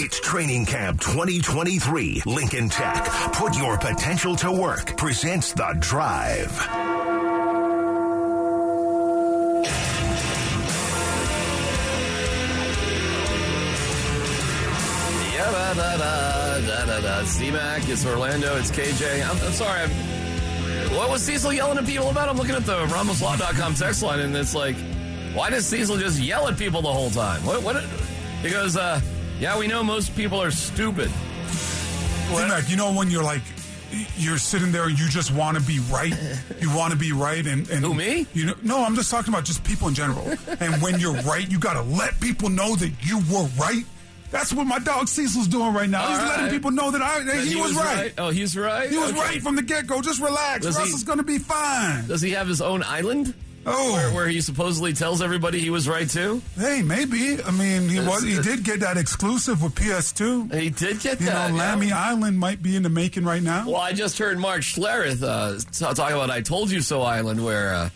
It's Training Camp 2023. Lincoln Tech. Put your potential to work. Presents The Drive. C-Mac, it's Orlando, it's KJ. I'm, I'm sorry. I'm, what was Cecil yelling at people about? I'm looking at the RamosLaw.com text line, and it's like, why does Cecil just yell at people the whole time? What? What? He goes, uh, yeah, we know most people are stupid. Mac, you know when you're like, you're sitting there and you just want to be right. You want to be right, and, and Who, me? You know, no, I'm just talking about just people in general. and when you're right, you got to let people know that you were right. That's what my dog Cecil's doing right now. All He's right. letting people know that I that That he, was, right. Oh, he's right. He was Okay. right from the get go. Just relax. Does he- Russell's going to be fine. Does he have his own island Oh, where, where he supposedly tells everybody he was right too? hey, maybe. I mean, he was. He did get that exclusive with PS2. He did get You that. know, yeah. Island might be in the making right now. Well, I just heard Mark Schlereth uh, t- talking about "I Told You So" Island, where uh,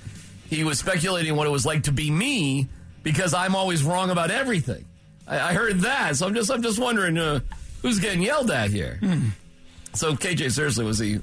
he was speculating what it was like to be me because I'm always wrong about everything. I, I heard that, so I'm just I'm just wondering uh, who's getting yelled at here. Hmm. So KJ, seriously, was he?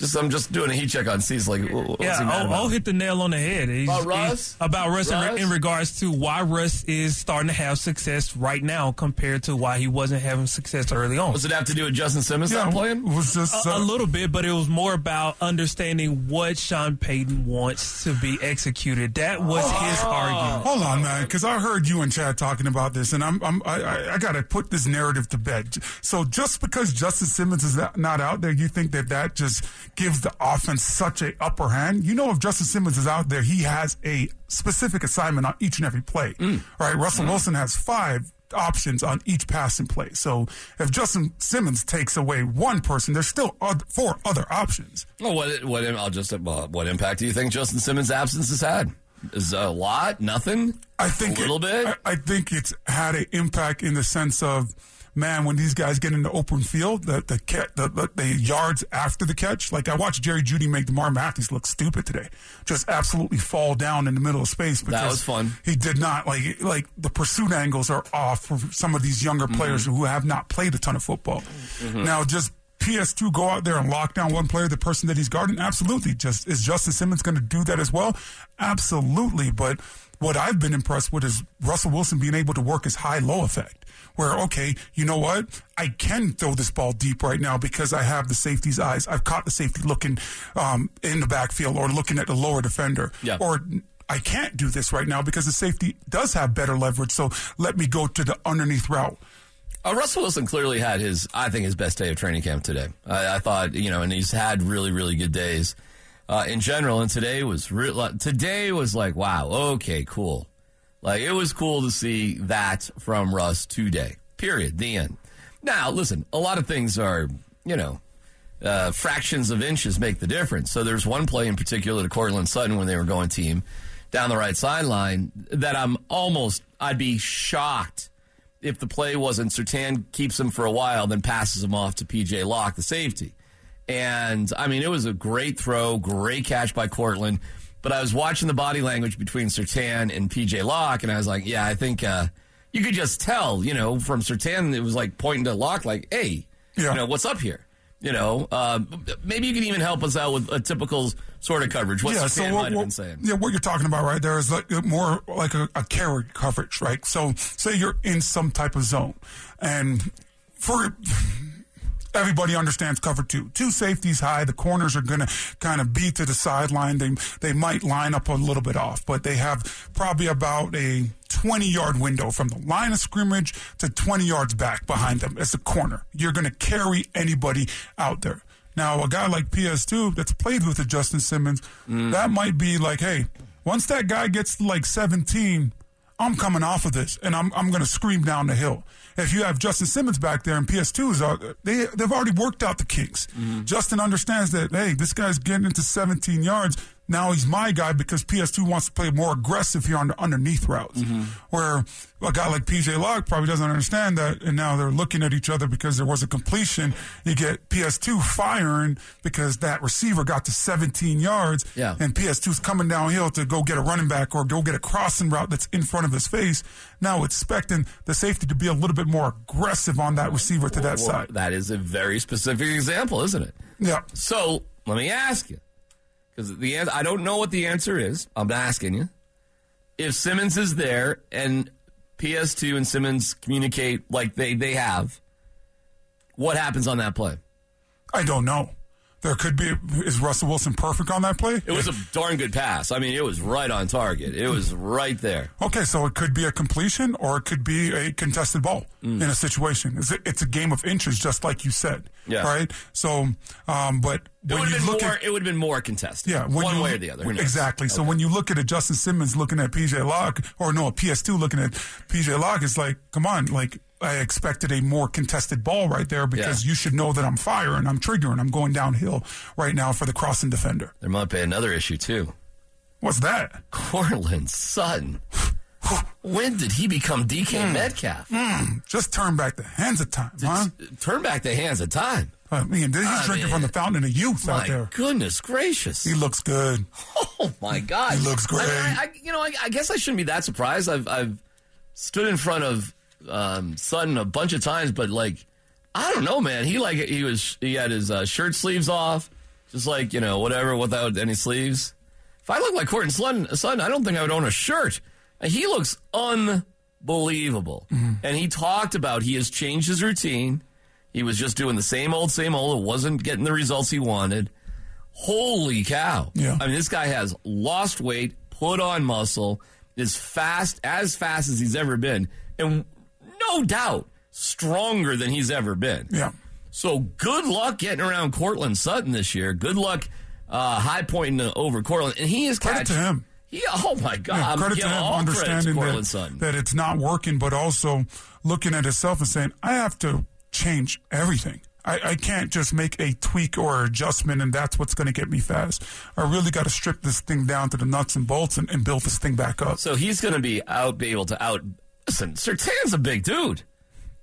Uh, Just I'm just doing a heat check on C's. Like, what was Yeah, he mad I'll, about? I'll hit the nail on the head. He's- About Russ? he's- about Russ, in re- Russ? In, regards to why Russ is starting to have success right now compared to why he wasn't having success early on. Does it have to do with Justin Simmons Yeah, not playing? was just A, uh, a little bit, but it was more about understanding what Sean Payton wants to be executed. That was his argument. Hold on, man, because I heard you and Chad talking about this, and I'm, I'm I, I, I got to put this narrative to bed. So just because Justin Simmons is not out there, you think that that just gives the offense such a upper hand? You know, if Justin Simmons is out there, he has a specific assignment on each and every play. Mm. Right? Russell mm-hmm. Wilson has five options on each passing play. So if Justin Simmons takes away one person, there's still four other options. Well, what what I'll just well, what impact do you think Justin Simmons' absence has had? Is a lot? Nothing? I think a little it- bit. I, I think it's had an impact in the sense of, man, when these guys get into open field, the the, the the yards after the catch. Like I watched Jerry Jeudy make Damarri Mathis look stupid today, just absolutely fall down in the middle of space. Because was fun. He did not like like the pursuit angles are off for some of these younger Mm-hmm. players who have not played a ton of football. Now just. PS2 go out there and lock down one player, the person that he's guarding? Absolutely. Just is Justin Simmons going to do that as well? Absolutely. But what I've been impressed with is Russell Wilson being able to work his high-low effect. Where okay, you know what? I can throw this ball deep right now because I have the safety's eyes. I've caught the safety looking um, in the backfield or looking at the lower defender. Yeah. Or I can't do this right now because the safety does have better leverage. So let me go to the underneath route. Uh, Russell Wilson clearly had his, I think, his best day of training camp today. I, I thought, you know, and he's had really, really good days uh, in general. And today was real. Today was like, wow, okay, cool. Like it was cool to see that from Russ today. Period. The end. Now, listen, a lot of things are, you know, uh, fractions of inches make the difference. So there's one play in particular to Courtland Sutton when they were going team down the right sideline that I'm almost, I'd be shocked if the play wasn't Surtain keeps him for a while, then passes him off to PJ Locke, the safety. And I mean, it was a great throw, great catch by Courtland. But I was watching the body language between Surtain and PJ Locke, and I was like, yeah, I think uh, you could just tell, you know, from Surtain, it was like pointing to Locke, like, hey, Yeah. you know, what's up here? You know, uh, maybe you can even help us out with a typical sort of coverage. What Surtain might have been saying. Yeah, what you're talking about right there is like more like a, a carry coverage, right? So say you're in some type of zone, and for everybody understands cover two. Two safeties high. The corners are going to kind of be to the sideline. They they might line up a little bit off, but they have probably about a 20 yard window from the line of scrimmage to 20 yards back behind them as a corner. You're going to carry anybody out there. Now, a guy like PS2 that's played with the Justin Simmons, mm. that might be like, hey, once that guy gets to like 17, I'm coming off of this and I'm, I'm going to scream down the hill. If you have Justin Simmons back there and PS2s, are, they, they've already worked out the kinks. Mm-hmm. Justin understands that, hey, this guy's getting into 17 yards. Now he's my guy because PS2 wants to play more aggressive here on the underneath routes. Mm-hmm. Where a guy like PJ Locke probably doesn't understand that, and now they're looking at each other because there was a completion. You get PS2 firing because that receiver got to 17 yards, Yeah. and PS2's coming downhill to go get a running back or go get a crossing route that's in front of his face. Now expecting the safety to be a little bit more aggressive on that receiver to that Well, side. that is a very specific example, isn't it? Yeah. So let me ask you, because the answer, I don't know what the answer is. I'm asking you. If Simmons is there and PS2 and Simmons communicate like they they have, what happens on that play? I don't know. There could be. Is Russell Wilson perfect on that play? It was a darn good pass. I mean, it was right on target. It was right there. Okay, so it could be a completion or it could be a contested ball Mm. in a situation. It's a, it's a game of inches, just like you said. Yeah. Right. So, um, but It would you have been look more. at it would have been more contested. yeah, one you- way or the other. Exactly. So when you look at a Justin Simmons looking at PJ Locke, or no, a PS2 looking at PJ Locke, it's like, come on, like I expected a more contested ball right there because Yeah. you should know that I'm firing, I'm triggering, I'm going downhill right now for the crossing defender. There might be another issue too. What's that? Courtland Sutton. When did he become DK Hmm. Metcalf? Just turn back the hands of time, huh? Turn back the hands of time. I mean, he's I drinking mean, from the fountain of youth out My there. goodness gracious! He looks good. Oh my God, He looks great. I, I, you know, I, I guess I shouldn't be that surprised. I've I've stood in front of um, Sutton a bunch of times, but like, I don't know, man. He like he was he had his uh, shirt sleeves off, just like you know whatever without any sleeves. If I look like Courtland Sutton, Sutton, I don't think I would own a shirt. He looks unbelievable. Mm-hmm. And he talked about he has changed his routine. He was just doing the same old, same old. It wasn't getting the results he wanted. Holy cow. Yeah. I mean, this guy has lost weight, put on muscle, is fast, as fast as he's ever been, and no doubt stronger than he's ever been. Yeah. So good luck getting around Courtland Sutton this year. Good luck uh, high pointing over Courtland. And he is Credit catch- to him. He, oh my God. Yeah, credit to him understanding that, that it's not working, but also looking at himself and saying, I have to change everything. I, I can't just make a tweak or adjustment and that's what's going to get me fast. I really got to strip this thing down to the nuts and bolts and, and build this thing back up. So he's going to be out, be able to out. Listen, Surtain's a big dude.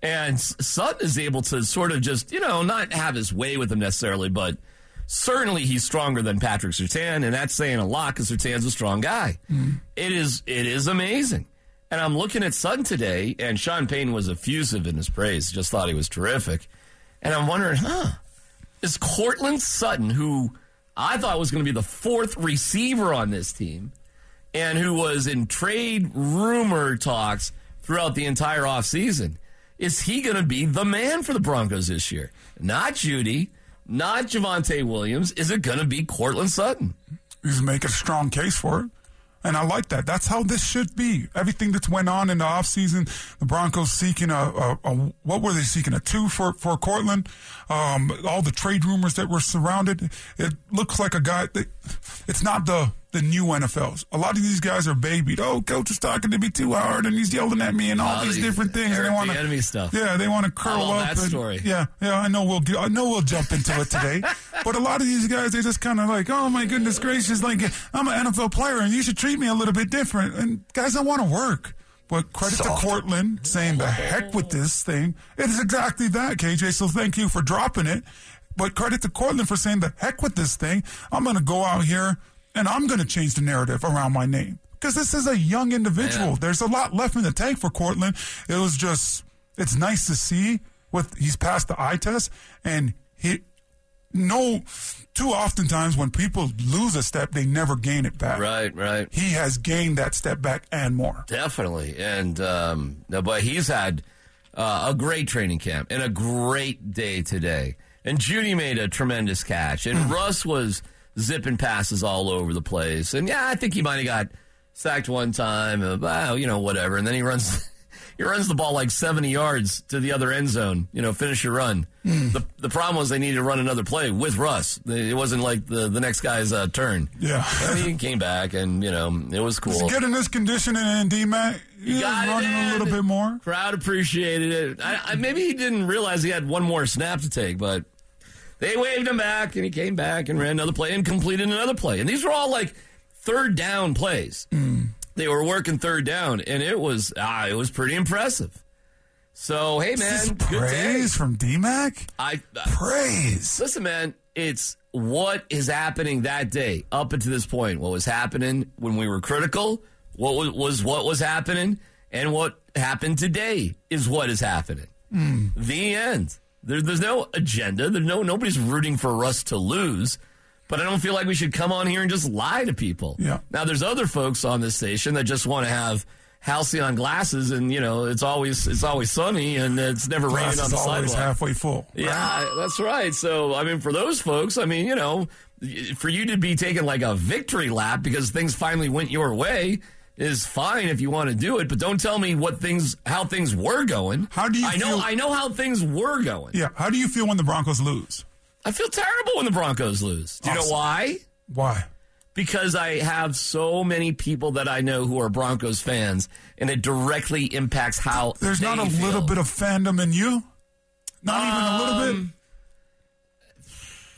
And Sutton is able to sort of just, you know, not have his way with him necessarily, but certainly he's stronger than Patrick Surtain, and that's saying a lot because Surtain's a strong guy. Mm-hmm. It is, it is amazing. And I'm looking at Sutton today, and Sean Payton was effusive in his praise, just thought he was terrific. And I'm wondering, huh, is Courtland Sutton, who I thought was going to be the fourth receiver on this team, and who was in trade rumor talks throughout the entire offseason, is he going to be the man for the Broncos this year? Not Jeudy, not Javonte Williams. Is it going to be Courtland Sutton? He's making a strong case for it. And I like that. That's how this should be. Everything that's went on in the offseason, the Broncos seeking a, a, a what were they seeking? A two for, for Courtland. Um, all the trade rumors that were surrounded. It looks like a guy that it's not the, the new NFLs. A lot of these guys are babied. Oh, coach is talking to me too hard and he's yelling at me and all these the different things. Eric they want Bieniemy stuff. Yeah, they want to curl up. that and- story. Yeah, yeah, I know we'll get, I know we'll jump into it today. but a lot of these guys, they just kind of like, oh my goodness gracious, like I'm an NFL player and you should treat me a little bit different. And guys, I want to work. But credit to Courtland saying the heck with this thing. It is exactly that, KJ. So thank you for dropping it. But credit to Courtland for saying the heck with this thing. I'm going to go out here and I'm going to change the narrative around my name. Because this is a young individual. Yeah. There's a lot left in the tank for Courtland. It was just, it's nice to see with he's passed the eye test and he no too oftentimes when people lose a step they never gain it back Right, right. he has gained that step back and more Definitely. And, um, no, but he's had uh, a great training camp and a great day today. And Jeudy made a tremendous catch. And Russ was zipping passes all over the place. And yeah, I think he might have got sacked one time. Uh, you know, whatever. And then he runs. He runs the ball like 70 yards to the other end zone, you know, finish your run. The, the problem was they needed to run another play with Russ. It wasn't like the, the next guy's uh, turn. Yeah. And he came back and, you know, it was cool. getting this conditioning in D-Mac yeah, got it running a little bit more Crowd appreciated it. I, I, maybe he didn't realize he had one more snap to take, but They waved him back, and he came back and ran another play and completed another play. And these were all like third down plays. They were working third down, and it was ah, it was pretty impressive. So hey, man, good day. praise from DMAC? I Praise. listen, man. It's what is happening that day up until this point. What was happening when we were critical? What was, was what was happening, and what happened today is what is happening. The end. There, there's no agenda. There's no nobody's rooting for us to lose. But I don't feel like we should come on here and just lie to people. Yeah. Now there's other folks on this station that just want to have halcyon glasses, and you know it's always it's always sunny and it's never Glass raining on the always sidewalk. halfway full. Yeah, that's right. So, I mean, for those folks, I mean, you know, for you to be taking like a victory lap because things finally went your way is fine if you want to do it, but don't tell me what things, how things were going. How do you I know, feel- I know how things were going. Yeah. How do you feel when the Broncos lose? I feel terrible when the Broncos lose. Do you know why? Why? Because I have so many people that I know who are Broncos fans, and it directly impacts how There's not a little bit of fandom in you? Not even a little bit? Um,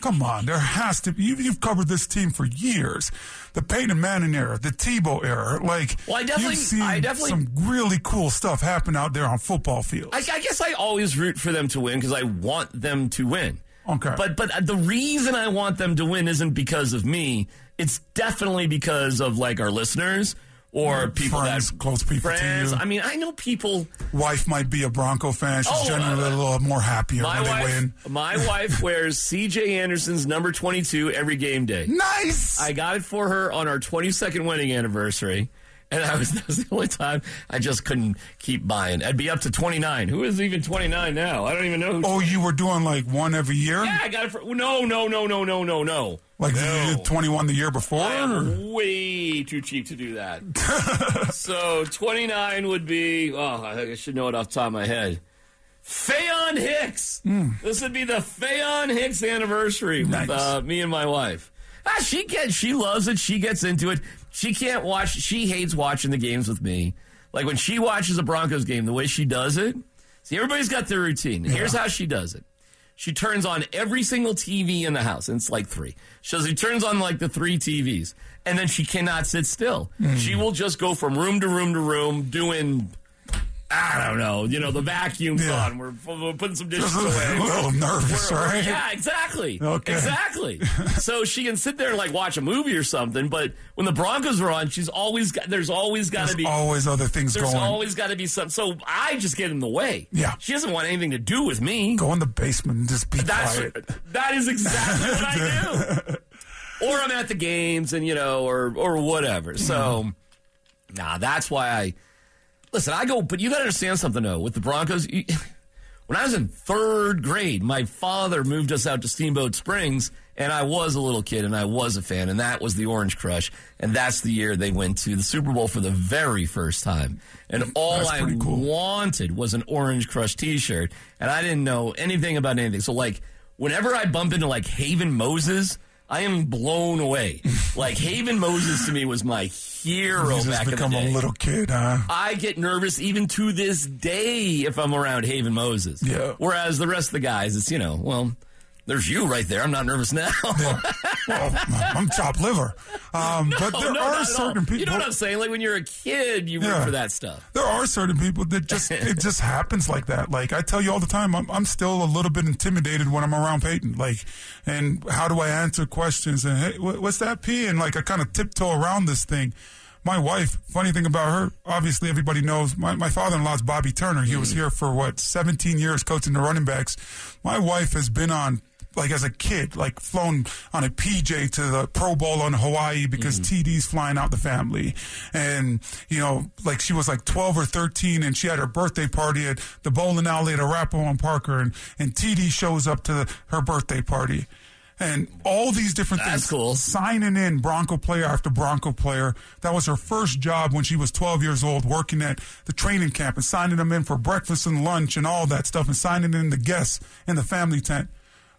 Come on, there has to be. You've, you've covered this team for years. The Peyton Manning era, the Tebow era. Like, Well, I definitely- you've seen I definitely- some really cool stuff happen out there on football fields. I, I guess I always root for them to win because I want them to win. Okay. But but the reason I want them to win isn't because of me. It's definitely because of like our listeners or people friends, that close people to you. I mean, I know people. Wife might be a Bronco fan. She's Oh, generally uh, a little more happier when they win. my wife wears C.J. Anderson's number twenty two every game day. Nice. I got it for her on our 22nd wedding anniversary. And I was, that was the only time I just couldn't keep buying. I'd be up to 29. Who is even 29 now? I don't even know who. oh, you were doing like one every year? Yeah, I got it for. No, no, no, no, no, no, no. Like you did 21 the year before? I am way too cheap to do that. so 29 would be, oh, I should know it off the top of my head. Faion Hicks. This would be the Faion Hicks anniversary Nice. with uh, me and my wife. Ah, she gets, she loves it. She gets into it. She can't watch. She hates watching the games with me. Like when she watches a Broncos game, the way she does it. See, everybody's got their routine. Here's how she does it. She turns on every single TV in the house, and it's like three. So she turns on like the three TVs, and then she cannot sit still. She will just go from room to room to room doing, I don't know, you know, the vacuum's Yeah. on. We're, we're putting some dishes Just a little nervous, We're- oh, right? Yeah, exactly. Okay. Exactly. so she can sit there and like watch a movie or something, but when the Broncos are on, she's always got, there's always got to be always other things there's going. always got to be something. So I just get in the way. Yeah. She doesn't want anything to do with me. Go in the basement and just be That's quiet. that is exactly what I do. Or I'm at the games and you know, or or whatever. So, nah, that's why I listen. I go, but you got to understand something though. With the Broncos, you, when I was in third grade, my father moved us out to Steamboat Springs, and I was a little kid, and I was a fan, and that was the Orange Crush, and that's the year they went to the Super Bowl for the very first time. And all I cool. wanted was an Orange Crush T-shirt, and I didn't know anything about anything. So like, whenever I bump into like Haven Moses. I am blown away. Like Haven Moses to me was my hero just back in the become day. a little kid, huh? I get nervous even to this day if I'm around Haven Moses. Yeah. Whereas the rest of the guys, it's, you know, well, there's you right there. I'm not nervous now. Well, I'm chopped liver. Um, but there no, are not at all. certain people. You know what I'm saying? Like when you're a kid, you root for that stuff. there are certain people that just it just happens like that. Like I tell you all the time, I'm, I'm still a little bit intimidated when I'm around Peyton. Like, and how do I answer questions? And hey, what, what's that P? And like I kind of tiptoe around this thing. My wife, funny thing about her, obviously everybody knows. My, my father-in-law is Bobby Turner. He was here for what 17 years coaching the running backs. My wife has been on like as a kid, like flown on a PJ to the Pro Bowl on Hawaii because mm-hmm. TD's flying out the family. And, you know, like she was like 12 or 13 and she had her birthday party at the bowling alley at Arapahoe and Parker and, and TD shows up to the, her birthday party. And all these different That's things. cool. Signing in Bronco player after Bronco player. That was her first job when she was 12 years old, working at the training camp and signing them in for breakfast and lunch and all that stuff and signing in the guests in the family tent.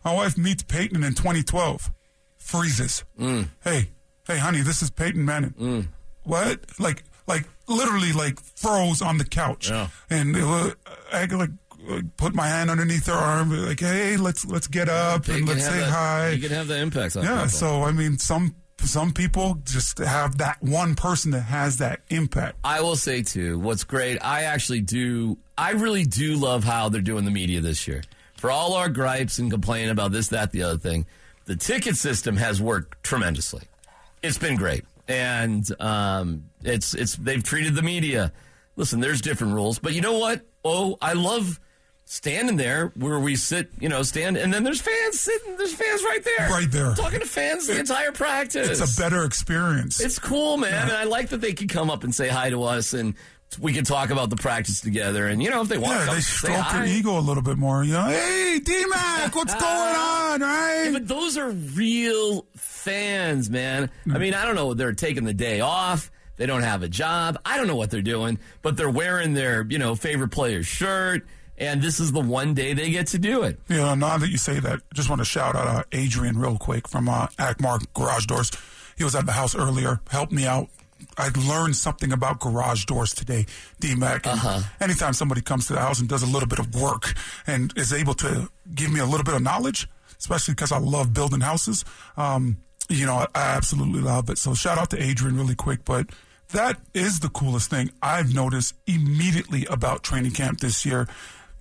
My wife meets Peyton in 2012. Freezes. Mm. Hey, hey, honey, this is Peyton Manning. What? Like, like literally, like froze on the couch. Yeah. And was, I, like, uh, put my hand underneath her arm, like, hey, let's let's get up You and let's say that- hi. You can have the impact on Yeah, people. so I mean, some some people just have that one person that has that impact. I will say too, what's great, I actually do, I really do love how they're doing the media this year. For all our gripes and complaining about this, that, the other thing, the ticket system has worked tremendously. It's been great, and um, it's it's they've treated the media. Listen, there's different rules, but you know what? Oh, I love standing there where we sit, you know, stand, and then there's fans sitting. There's fans right there, Right there. talking to fans the entire practice. It's a better experience. It's cool, man. And I like that they could come up and say hi to us and we can talk about the practice together. And, you know, if they want to yeah, come they stroke their ego a little bit more. You know, hey, D Mac, what's going on, right? But those are real fans, man. I mean, I don't know. They're taking the day off. They don't have a job. I don't know what they're doing, but they're wearing their, you know, favorite player's shirt. And this is the one day they get to do it. You know, now that you say that, just want to shout out uh, Adrian real quick from uh, Akmar Garage Doors. He was at the house earlier, helped me out. I learned something about garage doors today, D-Mac. Uh-huh. Anytime somebody comes to the house and does a little bit of work and is able to give me a little bit of knowledge, especially because I love building houses, um, you know, I, I absolutely love it. So shout out to Adrian really quick. But that is the coolest thing I've noticed immediately about training camp this year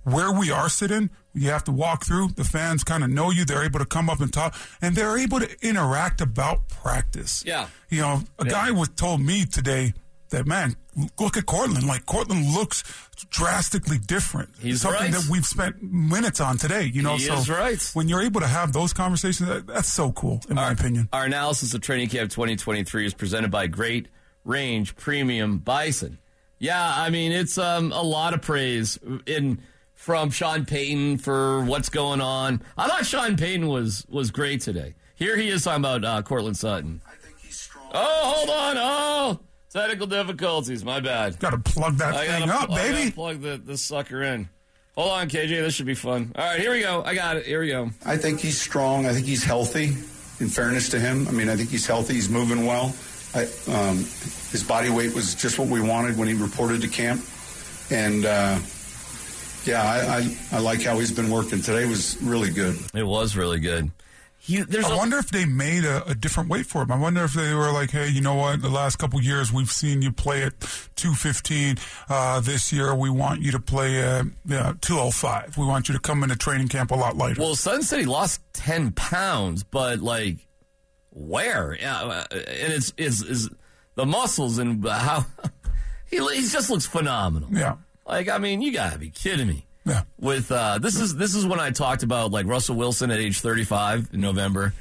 where we are sitting, you have to walk through. The fans kind of know you. They're able to come up and talk, and they're able to interact about practice. Yeah. You know, a guy was told me today that man, look at Courtland. Like Courtland looks drastically different. He's something right. that we've spent minutes on today. You know, He so right. when you're able to have those conversations, that, that's so cool, in my opinion. Our analysis of Training Camp 2023 is presented by Great Range Premium Bison. Yeah, I mean it's um, a lot of praise in from Sean Payton for what's going on. I thought Sean Payton was was great today. Here he is talking about uh, Courtland Sutton. I think he's strong. Oh, hold on! Oh, technical difficulties. My bad. Got to plug that I thing gotta, up, I baby. plug the, this sucker in. Hold on, KJ. This should be fun. All right, here we go. I got it. Here we go. I think he's strong. I think he's healthy. In fairness to him, I mean, I think he's healthy. He's moving well. I, um, his body weight was just what we wanted when he reported to camp, and uh, yeah, I, I, I like how he's been working. Today was really good. It was really good. He, there's I a- wonder if they made a, a different weight for him. I wonder if they were like, hey, you know what? The last couple years we've seen you play at 215. Uh, this year we want you to play at yeah, 205. We want you to come into training camp a lot lighter. Well, Sun said he lost ten pounds, but like where? Yeah, uh, and it's is is the muscles and how he he just looks phenomenal. yeah. Like I mean, you gotta be kidding me. Yeah. With uh, this is this is when I talked about like Russell Wilson at age thirty five in November.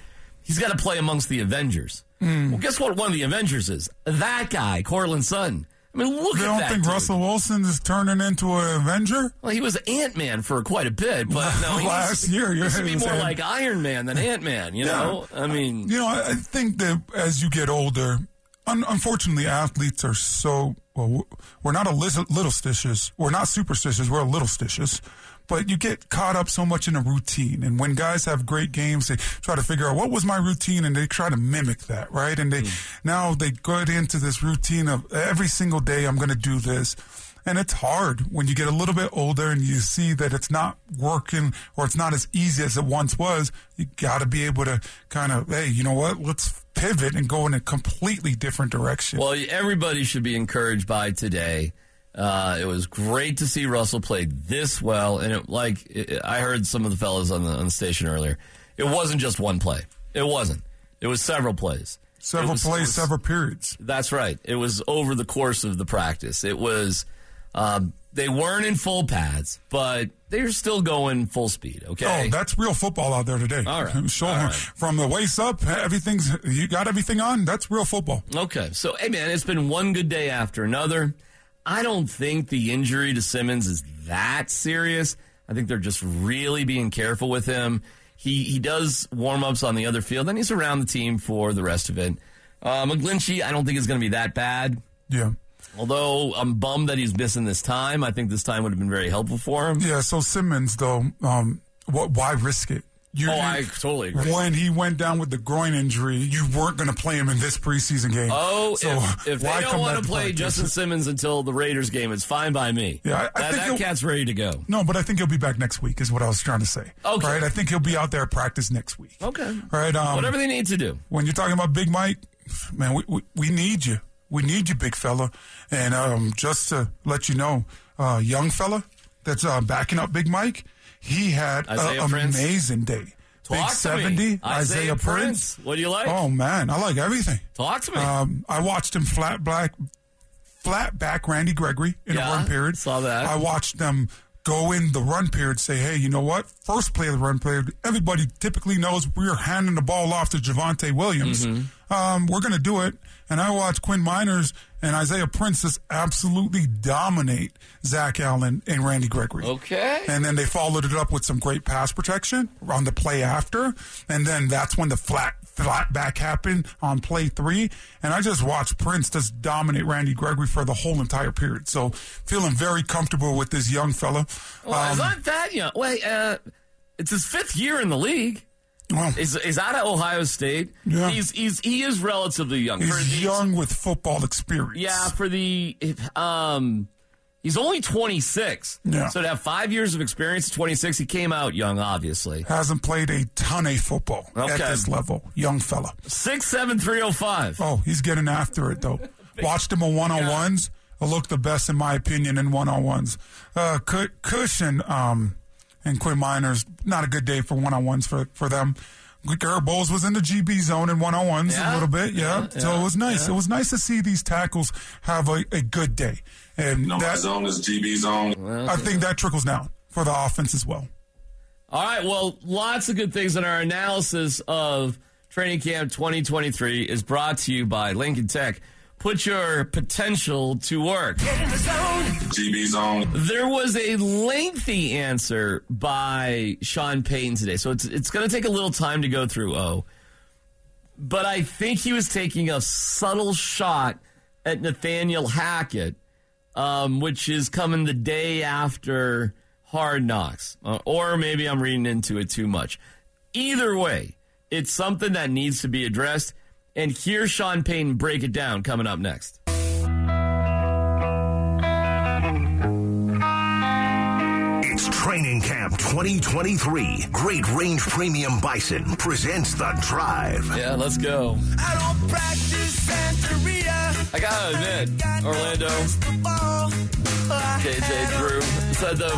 He's got to play amongst the Avengers. Hmm. Well, guess what? One of the Avengers is that guy, Courtland Sutton. I mean, look You at don't think dude. Russell Wilson is turning into an Avenger? Well, he was Ant Man for quite a bit, but no, Last year, needs to be more saying- like Iron Man than Ant Man. You know, I mean, You know, I I think that as you get older, un- unfortunately, athletes are so well. We're not a little, stitches. We're not superstitious. We're a little stitches. But you get caught up so much in a routine, and when guys have great games, they try to figure out what was my routine, and they try to mimic that, right? And they hmm. now they get into this routine of every single day I'm going to do this. And it's hard when you get a little bit older and you see that it's not working or it's not as easy as it once was. You got to be able to kind of, hey, you know what? Let's pivot and go in a completely different direction. well, everybody should be encouraged by today. Uh, it was great to see Russell play this well, and it, like it, I heard some of the fellas on the on the station earlier, it wasn't just one play. It wasn't. It was several plays. several was- plays, was- several periods. That's right. It was over the course of the practice. It was. Um, they weren't in full pads, but they're still going full speed. Okay. Oh, that's real football out there today. All right. All right. From the waist up, everything's, you got everything on. That's real football. Okay, so hey man, it's been one good day after another. I don't think the injury to Simmons is that serious. I think they're just really being careful with him. He he does warm ups on the other field, and he's around the team for the rest of it. Uh, McGlinchey, I don't think is going to be that bad. Yeah. Although I'm bummed that he's missing this time. I think this time would have been very helpful for him. Yeah. So Simmons, though, um, what, why risk it? You, Oh, I totally agree. When he went down with the groin injury, you weren't going to play him in this preseason game. Oh, So if, if they don't want to play practice? Justin Simmons until the Raiders game, it's fine by me. Yeah, I- I that, think that cat's ready to go. No, but I think he'll be back next week. Is what I was trying to say. Okay. Right. I think he'll be out there at practice next week. Okay. Right. Um, Whatever they need to do. when you're talking about Big Mike, man, we, we, we need you. We need you, big fella. And um, just to let you know, uh, young fella that's uh, backing up Big Mike, he had an amazing day. Talk big to 70, me. Isaiah, Prince. What do you like? Oh, man, I like everything. Talk to me. Um, I watched him flat black, flat back Randy Gregory in Yeah, a run period. saw that. I watched them go in the run period, say, hey, you know what? First play of the run period, everybody typically knows we're handing the ball off to Javonte Williams. Mm-hmm. Um, we're going to do it. And I watched Quinn Meinerz and Isaiah Prince just absolutely dominate Zach Allen and Randy Gregory. Okay. And then they followed it up with some great pass protection on the play after. And then that's when the flat flat back happened on play three. And I just watched Prince just dominate Randy Gregory for the whole entire period. So feeling very comfortable with this young fella. Well, um, not that young. Wait, uh, it's his fifth year in the league. Well, Is is out of Ohio State? Yeah. He's he's he is relatively young. He's the- young with football experience. Yeah, for the um, he's only twenty six. Yeah. So to have five years of experience at twenty six, he came out young, obviously. Hasn't played a ton of football at Okay. this level. Young fella. Six seven three oh five. Oh, he's getting after it though. Watched him on one on ones. Look the best in my opinion in one on ones. Uh, Cu- Cushion um, and Quinn Meinerz not a good day for one on ones for for them. Garett Bolles was in the GB zone in one on ones a little bit, yeah. Yeah, so yeah, it was nice. It was nice to see these tackles have a, a good day, and No, my that zone is GB zone. I think that trickles down for the offense as well. All right. Well, lots of good things in our analysis of Training Camp 2023 is brought to you by Lincoln Tech. Put your potential to work. GB zone. There was a lengthy answer by Sean Payton today, so it's it's going to take a little time to go through. Oh, but I think he was taking a subtle shot at Nathaniel Hackett, um, which is coming the day after Hard Knocks, uh, or maybe I'm reading into it too much. Either way, it's something that needs to be addressed. And here's Sean Payton break it down coming up next. It's Training Camp 2023. Great Range Premium Bison presents The Drive. Yeah, let's go. I don't practice Santeria. I gotta admit, Orlando, KJ Drew said the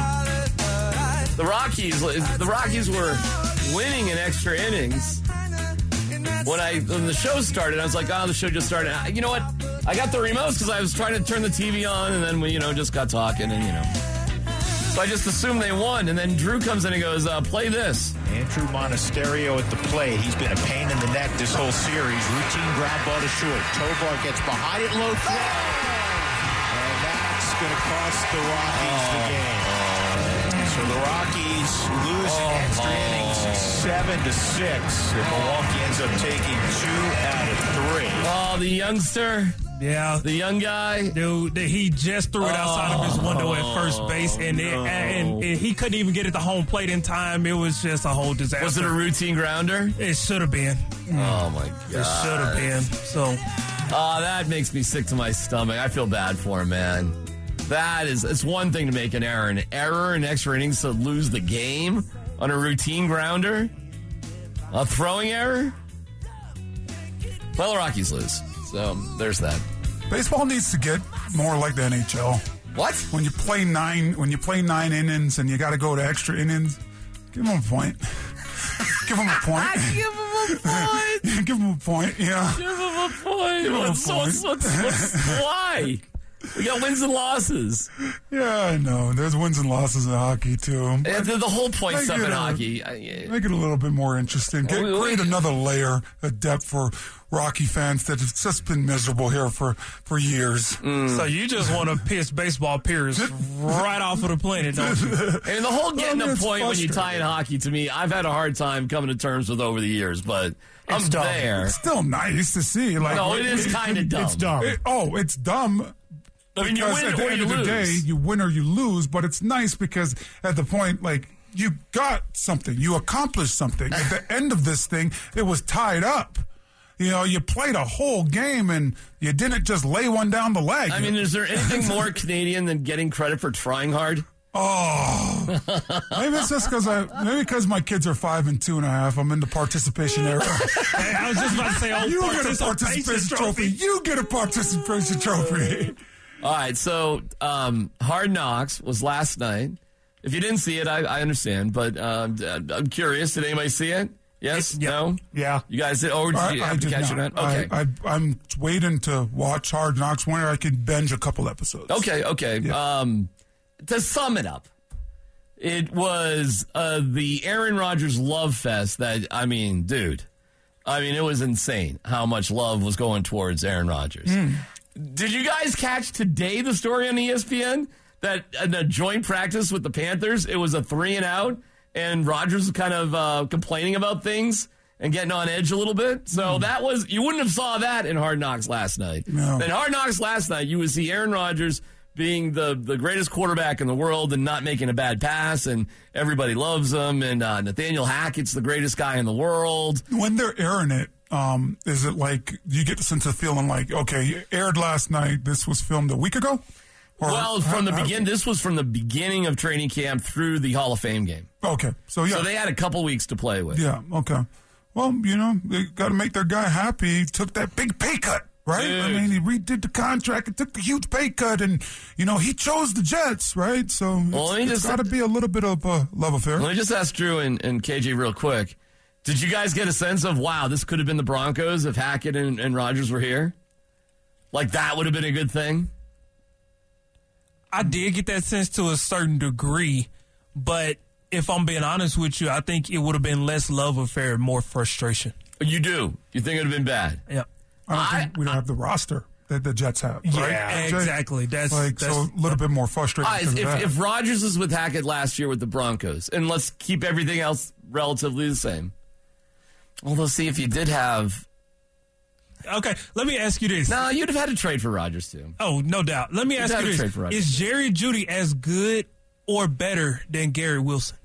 the Rockies the Rockies were winning in extra innings. When I when the show started, I was like, "Oh, the show just started." I- You know what? I got the remotes because I was trying to turn the TV on, and then we, you know, just got talking, and you know. So I just assumed they won, and then Drew comes in and goes, uh, "Play this." Andruw Monasterio at the plate. He's been a pain in the neck this whole series. Routine ground ball to short. Tovar gets behind it, low throw. And that's going to cost the Rockies the game. So the Rockies lose oh, in extra innings seven to six. And Milwaukee ends up taking two out of three. Oh, the youngster, Yeah. the young guy. Dude, he just threw it outside of his window at first base, and, it, oh, and, and he couldn't even get it to home plate in time. It was just a whole disaster. Was it a routine grounder? It should have been. Oh my god, It should have been. So Oh, that makes me sick to my stomach. I feel bad for him, man. That is, it's one thing to make an error. An error in extra innings to lose the game on a routine grounder? A throwing error? Well, the Rockies lose. So there's that. Baseball needs to get more like the NHL. What? When you play nine, when you play nine innings and you got to go to extra innings, give them a point. give them a point. Give them a point. give them a point. Yeah. Give him a point. him a What's, what's, what's, what's, why? We got wins and losses. Yeah, I know. There's wins and losses in hockey too. And the, the whole point Make stuff it in a- hockey. Make it a little bit more interesting. Get, Oh, we- create we- another layer of depth for Rocky fans that have just been miserable here for, for years. Mm. so you just want to piss baseball peers right off of the planet, don't you? And the whole getting Well, I mean, a point when you tie in hockey to me, I've had a hard time coming to terms with over the years, but I'm It's dumb. there. It's still nice to see. Like, No, it is kind of dumb. It's dumb. It- oh, it's dumb. I mean, you because win at the end of the lose. day, you win or you lose. But it's nice because at the point, like you got something. You accomplished something. At the end of this thing, it was tied up. You know, you played a whole game and you didn't just lay one down the leg. I mean, is there anything more Canadian than getting credit for trying hard? Oh, maybe it's just because I maybe because my kids are five and two and a half. I'm in the participation era. hey, I was just about to say, oh, you get a participation participation trophy. trophy. You get a participation trophy. All right, so um, Hard Knocks was last night. If you didn't see it, I, I understand, but um, I'm curious. Did anybody see it? Yes? Yeah. No? Yeah. You guys did? Oh, did I, you I have to catch not. it? Okay. I, I'm waiting to watch Hard Knocks when I can binge a couple episodes. Okay, okay. Yeah. Um, to sum it up, it was uh, the Aaron Rodgers love fest that, I mean, dude, I mean, it was insane how much love was going towards Aaron Rodgers. Did you guys catch today the story on ESPN that in a joint practice with the Panthers, it was a three and out, and Rodgers was kind of uh, complaining about things and getting on edge a little bit. So that was you wouldn't have saw that in Hard Knocks last night. No. In Hard Knocks last night, you would see Aaron Rodgers being the the greatest quarterback in the world and not making a bad pass, and everybody loves him. And uh, Nathaniel Hackett's the greatest guy in the world. When they're airing it, um, is it like you get the sense of feeling like, okay, aired last night. This was filmed a week ago. Or- Well, from the how- how- begin, this was from the beginning of training camp through the Hall of Fame game. Okay, so yeah, So they had a couple weeks to play with. yeah, okay. Well, you know, they got to make their guy happy. He took that big pay cut, right? I mean, he redid the contract and took the huge pay cut, and you know, he chose the Jets, right? So Well, it's, got to be a little bit of a love affair. Let me just ask Drew and, and KJ real quick. Did you guys get a sense of wow, this could have been the Broncos if Hackett and, and Rodgers were here? Like that would have been a good thing. I did get that sense to a certain degree, but if I'm being honest with you, I think it would have been less love affair, more frustration. You do. You think it would have been bad? Yeah. I don't think we don't have the roster that the Jets have. Right? Yeah, exactly. That's- like that's- so a little bit more frustrating. All right, if, if Rodgers is with Hackett last year with the Broncos, and let's keep everything else relatively the same. Although, see, if you did have. Okay, let me ask you this. No, you'd have had to trade for Rodgers, too. Oh, no doubt. Let me ask gotta you trade this: for Rodgers. Is Jerry Jeudy as good or better than Gary Wilson?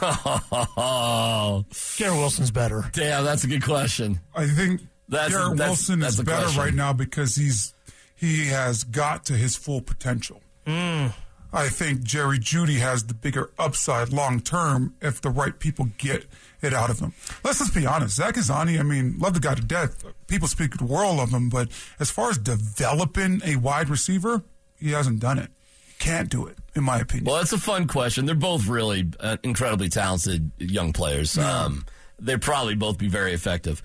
Oh, Gary Wilson's better. damn, that's a good question. I think That's- Garrett that's- Wilson that's is better question. right now because he's he has got to his full potential. Mm. I think Jerry Jeudy has the bigger upside long term if the right people get it out of him. Let's just be honest. Zach Azzanni, I mean, love the guy to death. People speak the world of him, but as far as developing a wide receiver, he hasn't done it. Can't do it, in my opinion. Well, that's a fun question. They're both really uh, incredibly talented young players. Um, they'd probably both be very effective.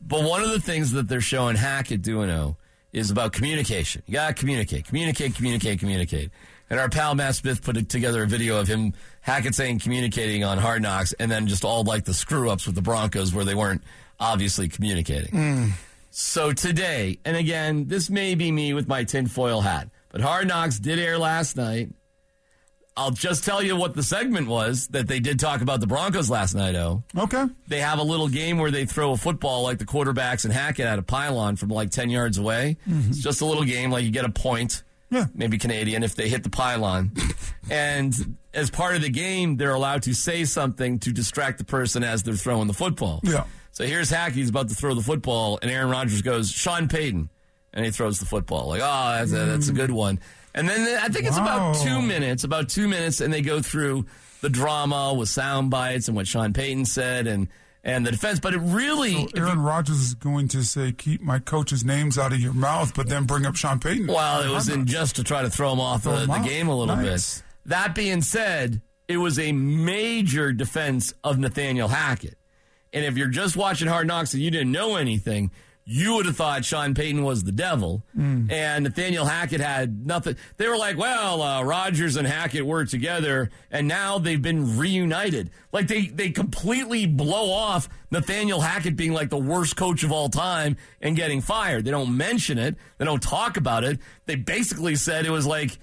But one of the things that they're showing Hackett doing is about communication. You got to communicate, communicate, communicate, communicate. And our pal Matt Smith put together a video of him Hackett saying communicating on Hard Knocks, and then just all like the screw ups with the Broncos where they weren't obviously communicating. Mm. So today, and again, this may be me with my tinfoil hat, but Hard Knocks did air last night. I'll just tell you what the segment was that they did talk about the Broncos last night, oh. okay. They have a little game where they throw a football like the quarterbacks and Hackett at a pylon from like 10 yards away. Mm-hmm. It's just a little game, like you get a point, Yeah. maybe Canadian, if they hit the pylon. and as part of the game, they're allowed to say something to distract the person as they're throwing the football. Yeah. So here's Hackett, he's about to throw the football, and Aaron Rodgers goes, Sean Payton. And he throws the football. Like, oh, that's a, that's a mm. good one. And then I think it's about two minutes, about two minutes, and they go through the drama with sound bites and what Sean Payton said and, and the defense. But it really, So Aaron Rodgers is going to say, "Keep my coach's names out of your mouth," but then bring up Sean Payton. well, it was in just to try to throw him off Throw the, him the off. game a little Nice. bit. That being said, it was a major defense of Nathaniel Hackett. And if you're just watching Hard Knocks and you didn't know anything, you would have thought Sean Payton was the devil. Mm. And Nathaniel Hackett had nothing. They were like, well, uh, Rodgers and Hackett were together, and now they've been reunited. Like they, they completely blow off Nathaniel Hackett being like the worst coach of all time and getting fired. They don't mention it. They don't talk about it. They basically said it was like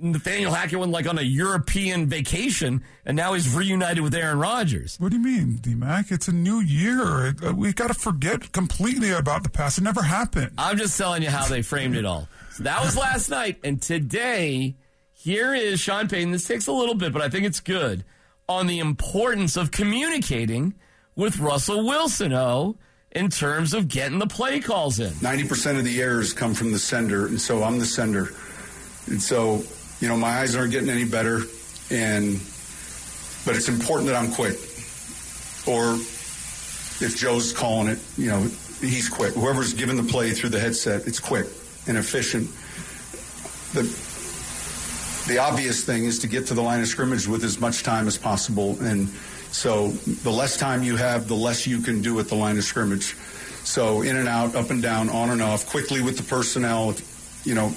Nathaniel Hackett went like on a European vacation, and now he's reunited with Aaron Rodgers. What do you mean, D-Mac? It's a new year. Uh, we got to forget completely about the past. It never happened. I'm just telling you how they framed it all. So that was last night, and today, here is Sean Payton. This takes a little bit, but I think it's good. on the importance of communicating with Russell Wilson, oh, in terms of getting the play calls in. 90% of the errors come from the sender, and so I'm the sender. And so, you know, my eyes aren't getting any better, and but it's important that I'm quick. Or if Joe's calling it, you know, he's quick. Whoever's giving the play through the headset, it's quick and efficient. The the obvious thing is to get to the line of scrimmage with as much time as possible, and so the less time you have, the less you can do at the line of scrimmage. So in and out, up and down, on and off, quickly with the personnel. You know,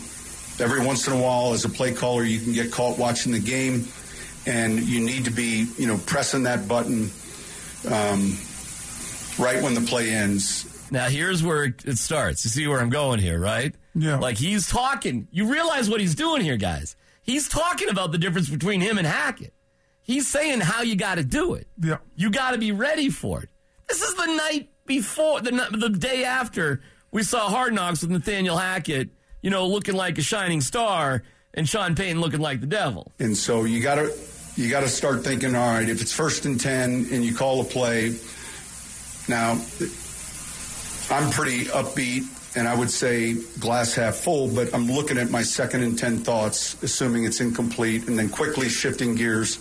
every once in a while, as a play caller, you can get caught watching the game, and you need to be, you know, pressing that button um, right when the play ends. Now here's where it starts. You see where I'm going here, right? Yeah. Like he's talking. You realize what he's doing here, guys. He's talking about the difference between him and Hackett. He's saying how you got to do it. Yeah. You got to be ready for it. This is the night before, the, the day after we saw Hard Knocks with Nathaniel Hackett, you know, looking like a shining star, and Sean Payton looking like the devil. And so you got to you got to start thinking. All right, if it's first and ten and you call a play, now I'm pretty upbeat and I would say glass half full, but I'm looking at my second and 10 thoughts, assuming it's incomplete, and then quickly shifting gears.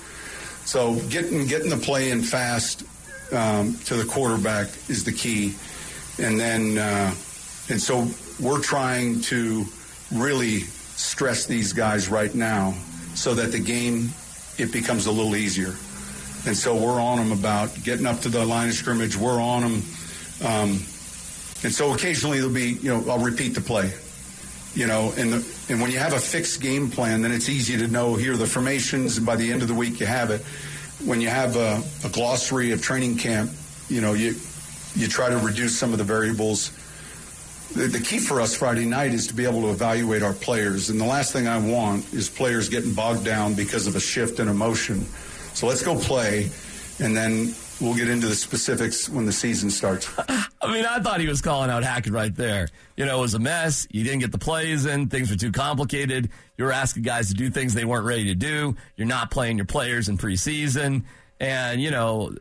So getting, getting the play in fast um, to the quarterback is the key. And then, uh, and so we're trying to really stress these guys right now so that the game, it becomes a little easier. And so we're on them about getting up to the line of scrimmage. We're on them. Um, and so occasionally there'll be, you know, I'll repeat the play. You know, and the, and when you have a fixed game plan, then it's easy to know here the formations, and by the end of the week you have it. When you have a, a glossary of training camp, you know, you you try to reduce some of the variables. The, key for us Friday night is to be able to evaluate our players, and the last thing I want is players getting bogged down because of a shift in emotion. So let's go play, and then we'll get into the specifics when the season starts. I mean, I thought he was calling out Hackett right there. You know, it was a mess. You didn't get the plays in. Things were too complicated. You were asking guys to do things they weren't ready to do. You're not playing your players in preseason. And, you know,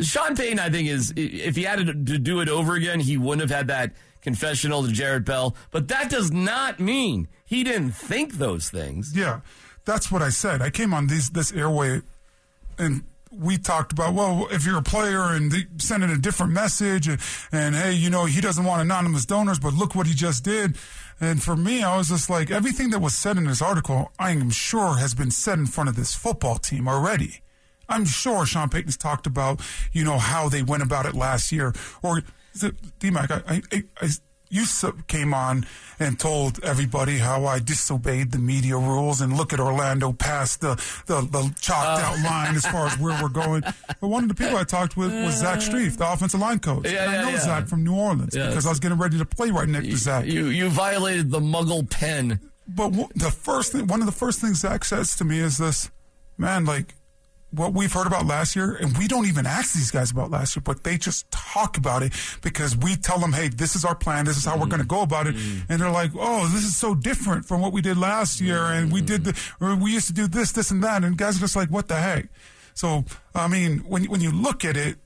Sean Payton, I think, is, if he had to do it over again, he wouldn't have had that confessional to Jarrett Bell. But that does not mean he didn't think those things. Yeah, that's what I said. I came on these this airway and we talked about, well, if you're a player and sending a different message and, and, hey, you know, he doesn't want anonymous donors, but look what he just did. And for me, I was just like, everything that was said in this article, I am sure has been said in front of this football team already. I'm sure Sean Payton's talked about, you know, how they went about it last year. Or, D-Mac, I, I, I you came on and told everybody how I disobeyed the media rules and look at Orlando past the, the, the chalked oh. out line as far as where we're going. But one of the people I talked with was Zach uh. Strief, the offensive line coach. Yeah, and I know yeah. Zach from New Orleans Yeah. because I was getting ready to play right next to Zach. You, you violated the muggle pen. But w- the first thing, one of the first things Zach says to me is this, man, like what we've heard about last year, and we don't even ask these guys about last year, but they just talk about it because we tell them, hey, this is our plan, this is how we're mm. going to go about it, mm. and they're like, oh, this is so different from what we did last year, and we did the, mm. or we used to do this, this, and that, and guys are just like, what the heck? So, I mean, when when you look at it,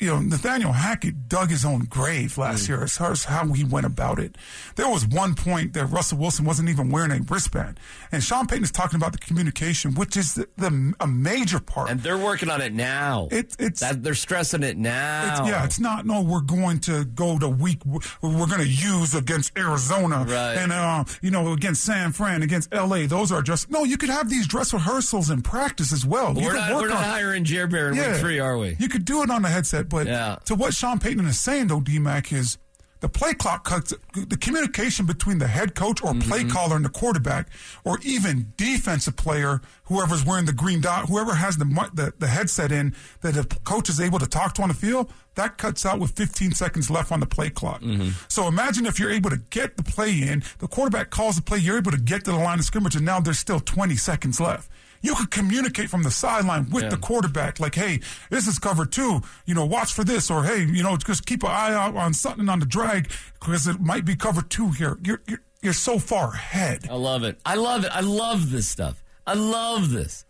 you know, Nathaniel Hackett dug his own grave last year as far as how he went about it. There was one point that Russell Wilson wasn't even wearing a wristband. And Sean Payton is talking about the communication, which is the, the a major part. And they're working on it now. It- it's- that, they're stressing it now. It's, yeah, it's not. No, we're going to go to week. We're going to use against Arizona Right. and uh, you know against San Fran, against L.A. Those are just no. You could have these dress rehearsals and practice as well. We're not, we're not hiring Jer Bear in week three, are we? You could do it on the headset, but Yeah. to what Sean Payton is saying, though, DMAC, is the play clock cuts, the communication between the head coach or play Mm-hmm. caller and the quarterback, or even defensive player, whoever's wearing the green dot, whoever has the, the, the headset in that the coach is able to talk to on the field, that cuts out with 15 seconds left on the play clock. Mm-hmm. So imagine if you're able to get the play in, the quarterback calls the play, you're able to get to the line of scrimmage, and now there's still 20 seconds left. You could communicate from the sideline with Yeah. the quarterback, like, hey, this is cover two, you know, watch for this, or hey, you know, just keep an eye out on something on the drag because it might be cover two here. You're, you're, you're so far ahead. I love it. I love it. I love this stuff. I love this.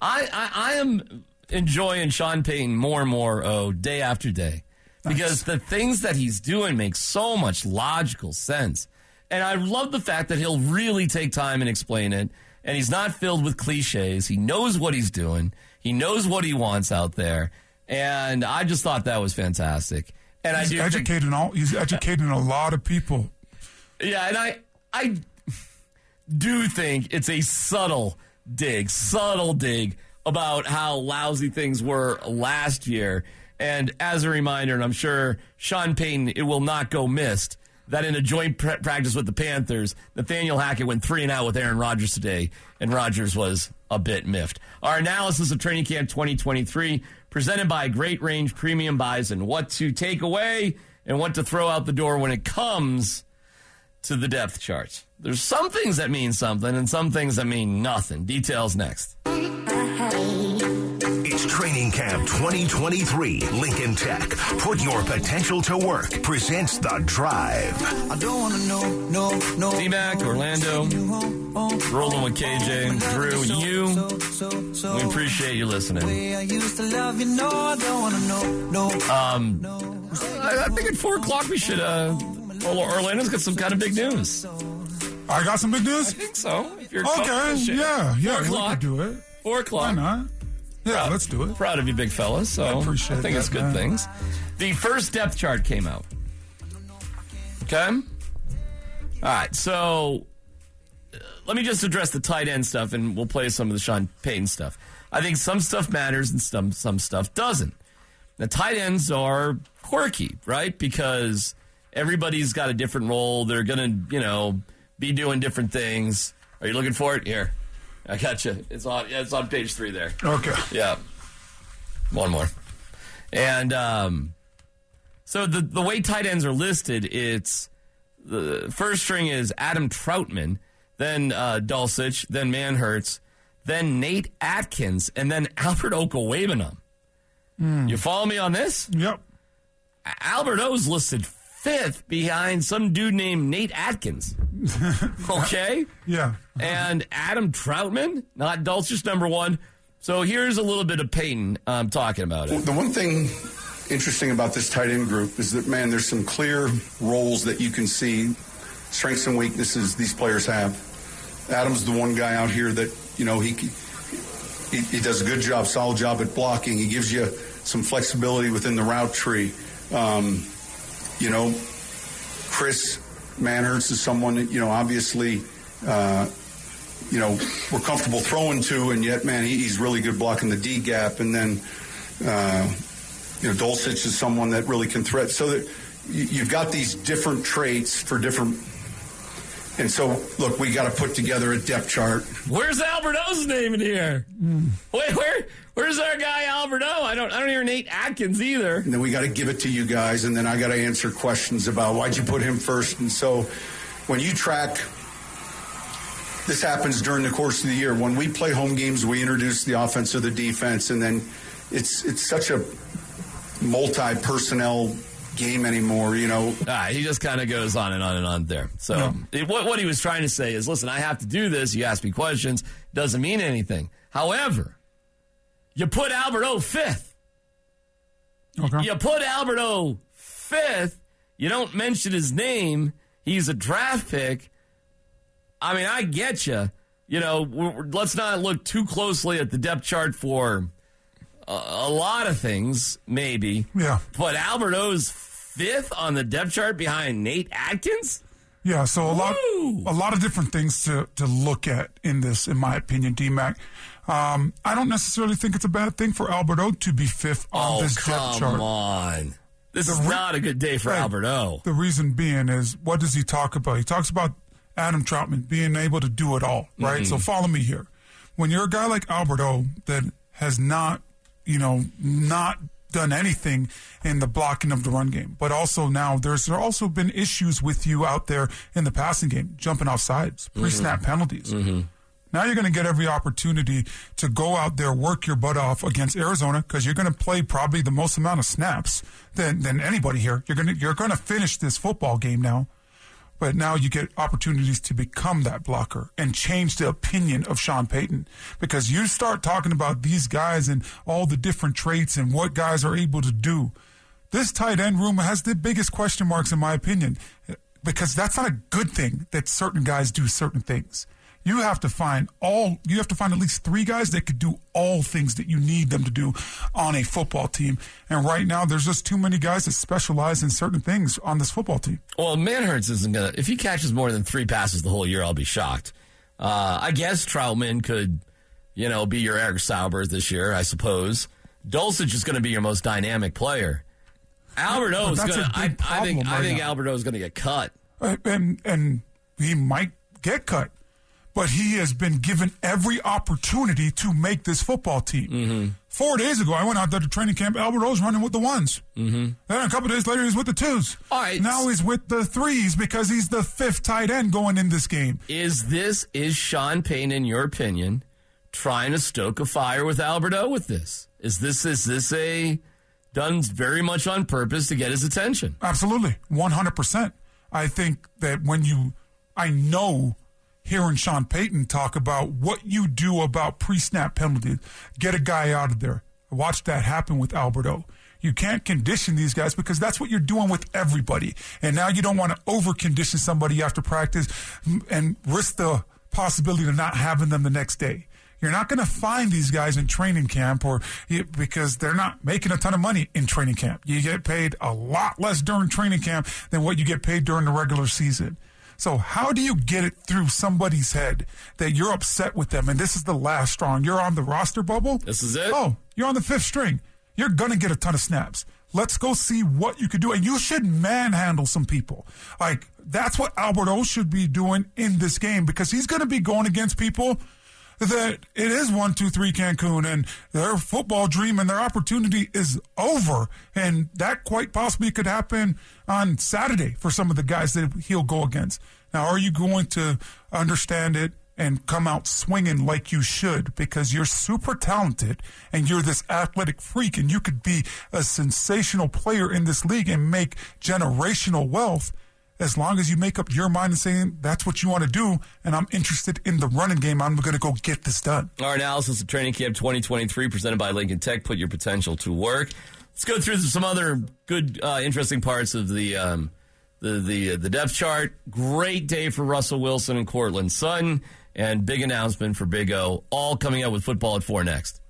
I, I, I am enjoying Sean Payton more and more, oh, day after day. Because the things that he's doing make so much logical sense. And I love the fact that he'll really take time and explain it. And he's not filled with cliches. He knows what he's doing. He knows what he wants out there. And I just thought that was fantastic. And He's I do think- educating all. He's educating a lot of people. yeah, and I I do think it's a subtle dig, subtle dig about how lousy things were last year. And as a reminder, and I'm sure Sean Payton, it will not go missed that in a joint pra- practice with the Panthers, Nathaniel Hackett went three and out with Aaron Rodgers today, and Rodgers was a bit miffed. Our analysis of Training Camp 2023, presented by Great Range Premium Bison. What to take away and what to throw out the door when it comes to the depth charts. There's some things that mean something and some things that mean nothing. Details next. It's Training Camp 2023. Lincoln Tech. Put your potential to work. Presents The Drive. I don't wanna know, no, no. D-Mac, Orlando, rolling with KJ, Drew, you. We appreciate you listening. I used to love you, no, I don't wanna know, no. Um, I, I think at 4 o'clock we should, uh, Orlando's got some kind of big news. I got some big news? I think so. If you're Okay, comfortable, yeah, yeah, we o'clock. could do it. 4 o'clock. Why not? Yeah, let's do it. Proud of you, big fellas. So I I, appreciate think it's good man. things. The first depth chart came out. Okay. All right. So uh, let me just address the tight end stuff, and we'll play some of the Sean Payton stuff. I think some stuff matters and some some stuff doesn't. The tight ends are quirky, right? Because everybody's got a different role. They're gonna, you know, be doing different things. Are you looking for it? Here, I got you. It's on. Yeah, it's on page three there. Okay. Yeah. One more. And um, so the the way tight ends are listed, it's the first string is Adam Trautman, then uh, Dulcich, then Manhertz, then Nate Atkins, and then Albert Okwuegbunam. You follow me on this? Yep. Albert O's listed fifth behind some dude named Nate Atkins. okay? Yeah. and Adam Trautman, not Dulcich number one. So here's a little bit of Payton um, talking about it. The one thing interesting about this tight end group is that, man, there's some clear roles that you can see, strengths and weaknesses these players have. Adam's the one guy out here that, you know, he, he, he does a good job, solid job at blocking. He gives you some flexibility within the route tree. Um, you know, Chris Manhertz is someone that, you know, obviously, uh, you know, we're comfortable throwing to, and yet, man, he, he's really good blocking the D gap. And then, uh, you know, Dulcich is someone that really can threat. So that you- you've got these different traits for different. And so, look, we got to put together a depth chart. Where's Albert O's name in here? Hmm. Wait, where? Where's our guy Albert O? I don't. I don't hear Nate Atkins either. And then we got to give it to you guys, and then I got to answer questions about why'd you put him first. And so, when you track, this happens during the course of the year. When we play home games, we introduce the offense or the defense, and then it's it's such a multi personnel game anymore. You know, Ah, he just kind of goes on and on and on there. So it- what what he was trying to say is, listen, I have to do this. You ask me questions, doesn't mean anything. However, you put Albert O fifth. Okay. You put Albert O fifth. You don't mention his name. He's a draft pick. I mean, I get you. You know, let's not look too closely at the depth chart for a, lot of things, maybe. Yeah. But Albert O's fifth on the depth chart behind Nate Atkins? Yeah, so a lot, Woo! a lot of different things to, to look at in this, in my opinion, DMAC. Um, I don't necessarily think it's a bad thing for Albert O to be fifth on Oh, this depth chart. come on. This The is re- not a good day for Right. Albert O. The reason being is, what does he talk about? He talks about Adam Trautman being able to do it all, right? Mm-hmm. So follow me here. When you're a guy like Albert O that has not, you know, not done anything in the blocking of the run game, but also now there's there also been issues with you out there in the passing game, jumping off sides, pre-snap Mm-hmm. penalties. Now you're going to get every opportunity to go out there, work your butt off against Arizona because you're going to play probably the most amount of snaps than, than anybody here. You're going to you're going to finish this football game now. But now you get opportunities to become that blocker and change the opinion of Sean Payton because you start talking about these guys and all the different traits and what guys are able to do. This tight end room has the biggest question marks, in my opinion, because that's not a good thing that certain guys do certain things. You have to find all, you have to find at least three guys that could do all things that you need them to do on a football team. And right now, there's just too many guys that specialize in certain things on this football team. Well, Manhertz isn't going to, if he catches more than three passes the whole year, I'll be shocked. Uh, I guess Trautman could, you know, be your Eric Saubert this year, I suppose. Dulcich is going to be your most dynamic player. Albert O is going to. I, think, problem I think now. Albert O is going to get cut. Uh, and and he might get cut, but he has been given every opportunity to make this football team. Mm-hmm. Four days ago, I went out there to training camp. Albert O's running with the ones. Mm-hmm. Then a couple days later, he's with the twos. All right. Now he's with the threes because he's the fifth tight end going in this game. Is this, is Sean Payne, in your opinion, trying to stoke a fire with Albert O with this? Is this, is this a, done very much on purpose to get his attention? Absolutely, one hundred percent. I think that when you, I know, hearing Sean Payton talk about what you do about pre-snap penalties, get a guy out of there. Watch that happen with Albert O. You can't condition these guys because that's what you're doing with everybody. And now you don't want to over condition somebody after practice and risk the possibility of not having them the next day. You're not going to find these guys in training camp or because they're not making a ton of money in training camp. You get paid a lot less during training camp than what you get paid during the regular season. So how do you get it through somebody's head that you're upset with them and this is the last straw and you're on the roster bubble? This is it? Oh, you're on the fifth string. You're going to get a ton of snaps. Let's go see what you can do. And you should manhandle some people. Like, that's what Albert O should be doing in this game because he's going to be going against people that it is one, two, three Cancun and their football dream and their opportunity is over. And that quite possibly could happen on Saturday for some of the guys that he'll go against. Now, are you going to understand it and come out swinging like you should because you're super talented and you're this athletic freak and you could be a sensational player in this league and make generational wealth? As long as you make up your mind and saying that's what you want to do, and I'm interested in the running game, I'm going to go get this done. Our analysis of Training Camp 2023 presented by Lincoln Tech. Put your potential to work. Let's go through some other good, uh, interesting parts of the um, the the, uh, the depth chart. Great day for Russell Wilson and Courtland Sutton, and big announcement for Big O. All coming up with football at four next.